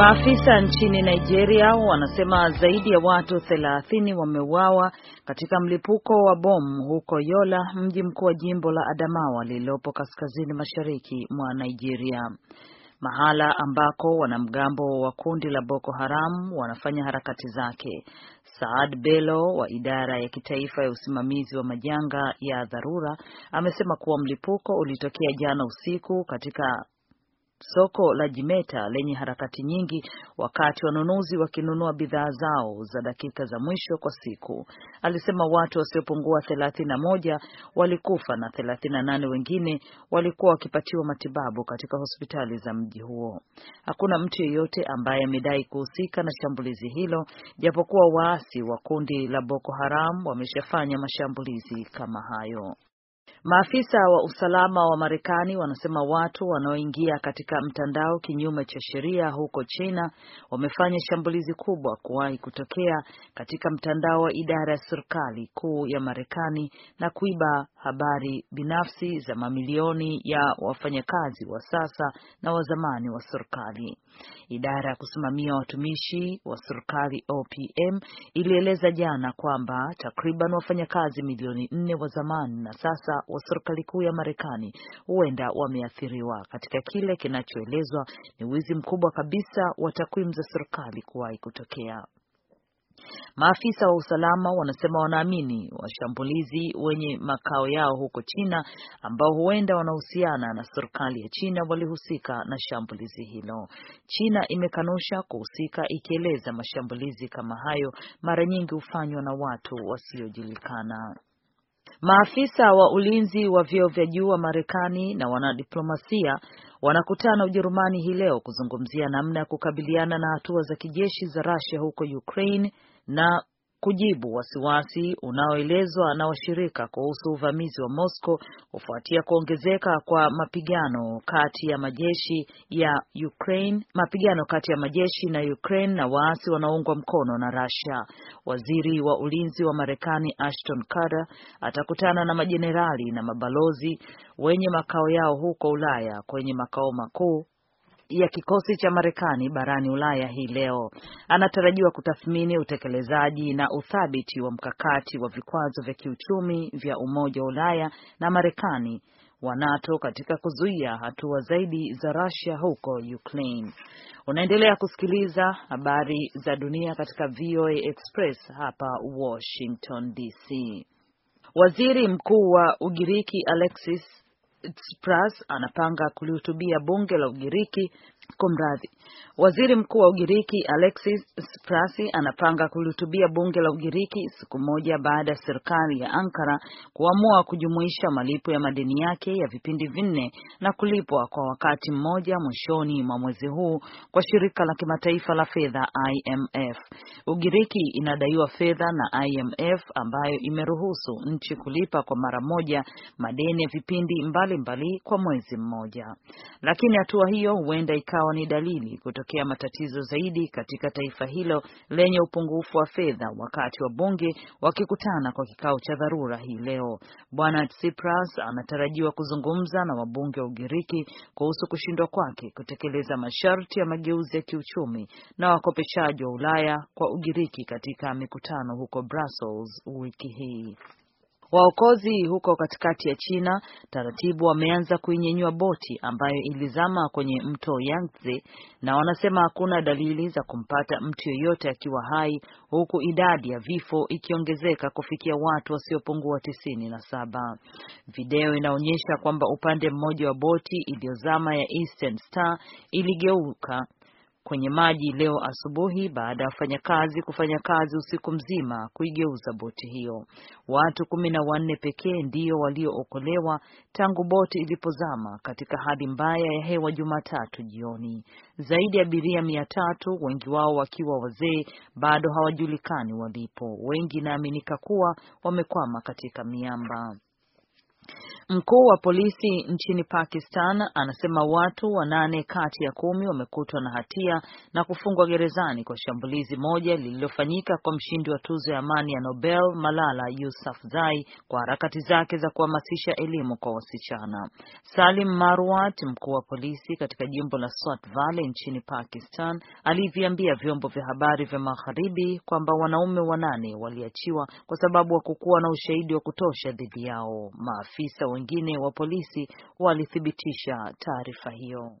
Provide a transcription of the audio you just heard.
Maafisa nchini Nigeria wanasema zaidi ya watu 30 wameuawa katika mlipuko wa bomu huko Yola, mji mkuu wa jimbo la Adamawa lililopo kaskazini mashariki mwa Nigeria, mahala ambako wanamgambo wa kundi la Boko Haram wanafanya harakati zake. Saad Bello wa idara ya kitaifa ya usimamizi wa majanga ya dharura amesema kuwa mlipuko ulitokea jana usiku katika soko la Jimeta lenye harakati nyingi wakati wanunuzi wakinunua bidhaa zao za dakika za mwisho kwa siku. Alisema watu wasiopungua thelathini na moja walikufa na thelathini na nane wengine walikuwa wakipatiwa matibabu katika hospitali za mji huo. Hakuna mtu yeyote ambaye amedai kuhusika na shambulizi hilo, japokuwa waasi wa kundi la Boko Haram wameshafanya mashambulizi kama hayo. Maafisa wa usalama wa Marekani wanasema watu wanaoingia katika mtandao kinyume cha sheria huko China wamefanya shambulizi kubwa kuwahi kutokea katika mtandao wa idara ya serikali kuu ya Marekani na kuiba habari binafsi za mamilioni ya wafanyakazi wa sasa na wa zamani wa serikali. Idara ya kusimamia watumishi wa serikali OPM ilieleza jana kwamba takriban wafanyakazi milioni nne wa zamani na sasa wa serikali kuu ya Marekani huenda wameathiriwa katika kile kinachoelezwa ni wizi mkubwa kabisa wa takwimu za serikali kuwahi kutokea. Maafisa wa usalama wanasema wanaamini washambulizi wenye makao yao huko China ambao huenda wanahusiana na serikali ya China walihusika na shambulizi hilo. China imekanusha kuhusika ikieleza mashambulizi kama hayo mara nyingi hufanywa na watu wasiojulikana. Maafisa wa ulinzi wa vyeo vya juu wa Marekani na wanadiplomasia wanakutana Ujerumani hii leo kuzungumzia namna ya kukabiliana na hatua za kijeshi za Russia huko Ukraine na kujibu wasiwasi unaoelezwa na washirika kuhusu uvamizi wa Moscow kufuatia kuongezeka kwa mapigano kati ya majeshi ya Ukraine, mapigano kati ya majeshi na Ukraine na waasi wanaoungwa mkono na Russia. Waziri wa ulinzi wa Marekani Ashton Carter atakutana na majenerali na mabalozi wenye makao yao huko Ulaya kwenye makao makuu ya kikosi cha Marekani barani Ulaya hii leo. Anatarajiwa kutathmini utekelezaji na uthabiti wa mkakati wa vikwazo vya kiuchumi vya Umoja wa Ulaya na Marekani wa NATO katika kuzuia hatua zaidi za Russia huko Ukraine. Unaendelea kusikiliza habari za dunia katika VOA Express hapa Washington DC. Waziri Mkuu wa Ugiriki Alexis Tsipras anapanga kulihutubia bunge la Ugiriki. Kumradhi, waziri mkuu wa Ugiriki Alexis Tsipras anapanga kulihutubia bunge la Ugiriki siku moja baada ya serikali ya Ankara kuamua kujumuisha malipo ya madeni yake ya vipindi vinne na kulipwa kwa wakati mmoja mwishoni mwa mwezi huu kwa shirika la kimataifa la fedha IMF. Ugiriki inadaiwa fedha na IMF ambayo imeruhusu nchi kulipa kwa mara moja madeni ya vipindi mbalimbali mbali kwa mwezi mmoja, lakini hatua hiyo huenda ikawa ni dalili kutokea matatizo zaidi katika taifa hilo lenye upungufu wa fedha, wakati wa bunge wakikutana kwa kikao cha dharura hii leo. Bwana Tsipras anatarajiwa kuzungumza na wabunge wa Ugiriki kuhusu kushindwa kwake kutekeleza masharti ya mageuzi ya kiuchumi na wakopeshaji wa Ulaya kwa Ugiriki katika mikutano huko Brussels wiki hii. Waokozi huko katikati ya China taratibu wameanza kuinyenyua boti ambayo ilizama kwenye mto Yangtze na wanasema hakuna dalili za kumpata mtu yeyote akiwa hai huku idadi ya vifo ikiongezeka kufikia watu wasiopungua tisini na saba. Video inaonyesha kwamba upande mmoja wa boti iliyozama ya Eastern Star iligeuka kwenye maji leo asubuhi baada ya wafanyakazi kufanya kazi usiku mzima kuigeuza boti hiyo. Watu kumi na wanne pekee ndio waliookolewa tangu boti ilipozama katika hali mbaya ya hewa Jumatatu jioni. Zaidi ya abiria mia tatu, wengi wao wakiwa wazee, bado hawajulikani walipo. Wengi inaaminika kuwa wamekwama katika miamba. Mkuu wa polisi nchini Pakistan anasema watu wanane kati ya kumi wamekutwa na hatia na kufungwa gerezani kwa shambulizi moja lililofanyika kwa mshindi wa tuzo ya amani ya Nobel Malala Yousafzai kwa harakati zake za kuhamasisha elimu kwa wasichana. Salim Marwat, mkuu wa polisi katika jimbo la Swat Valley nchini Pakistan, aliviambia vyombo vya habari vya magharibi kwamba wanaume wanane waliachiwa kwa sababu hakukuwa na ushahidi wa kutosha dhidi yao maafisa wengine wa polisi walithibitisha taarifa hiyo.